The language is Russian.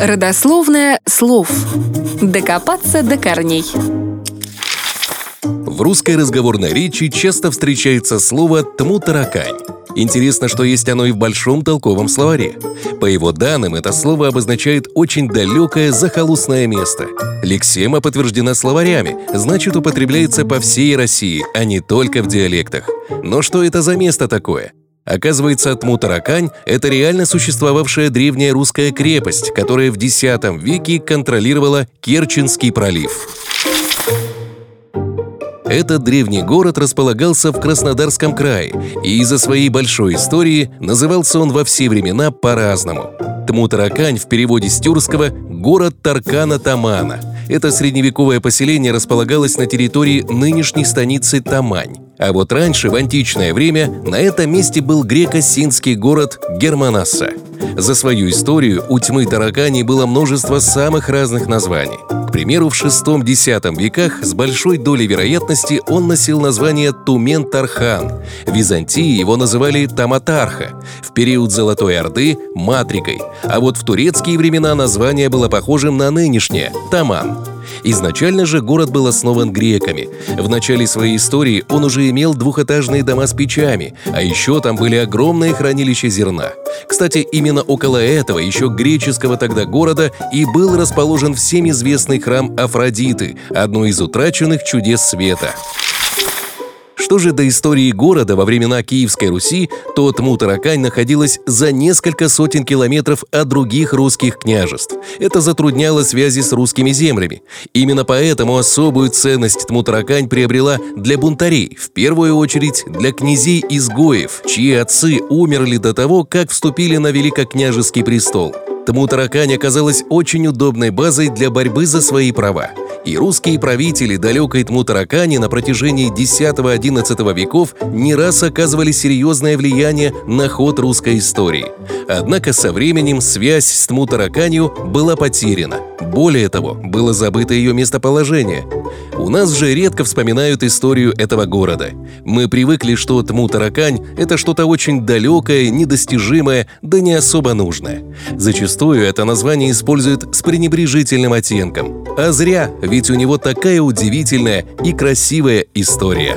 Родословное слов. Докопаться до корней. В русской разговорной речи часто встречается слово «тму-таракань». Интересно, что есть оно и в большом толковом словаре. По его данным, это слово обозначает очень далекое захолустное место. Лексема подтверждена словарями, значит употребляется по всей России, а не только в диалектах. Но что это за место такое? Оказывается, Тмутаракань – это реально существовавшая древняя русская крепость, которая в X веке контролировала Керченский пролив. Этот древний город располагался в Краснодарском крае, и из-за своей большой истории назывался он во все времена по-разному. Тмутаракань в переводе с тюркского «город Таркана-Тамана». Это средневековое поселение располагалось на территории нынешней станицы Тамань. А вот раньше, в античное время, на этом месте был греко-синский город Германасса. За свою историю у тьмы таракани было множество самых разных названий. К примеру, в VI-X веках с большой долей вероятности он носил название Тумен-Тархан. В Византии его называли Таматарха, в период Золотой Орды – Матрикой, а вот в турецкие времена название было похожим на нынешнее – Таман. Изначально же город был основан греками. В начале своей истории он уже имел двухэтажные дома с печами, а еще там были огромные хранилища зерна. Кстати, именно около этого еще греческого тогда города и был расположен всем известный храм Афродиты, одно из утраченных чудес света. Что же до истории города во времена Киевской Руси, то Тмутаракань находилась за несколько сотен километров от других русских княжеств. Это затрудняло связи с русскими землями. Именно поэтому особую ценность Тмутаракань приобрела для бунтарей, в первую очередь для князей-изгоев, чьи отцы умерли до того, как вступили на великокняжеский престол. Тмутаракань оказалась очень удобной базой для борьбы за свои права и русские правители далекой Тмутаракани на протяжении X-XI веков не раз оказывали серьезное влияние на ход русской истории. Однако со временем связь с Тмутараканью была потеряна. Более того, было забыто ее местоположение. У нас же редко вспоминают историю этого города. Мы привыкли, что Тмутаракань – это что-то очень далекое, недостижимое, да не особо нужное. Зачастую это название используют с пренебрежительным оттенком. А зря, ведь у него такая удивительная и красивая история.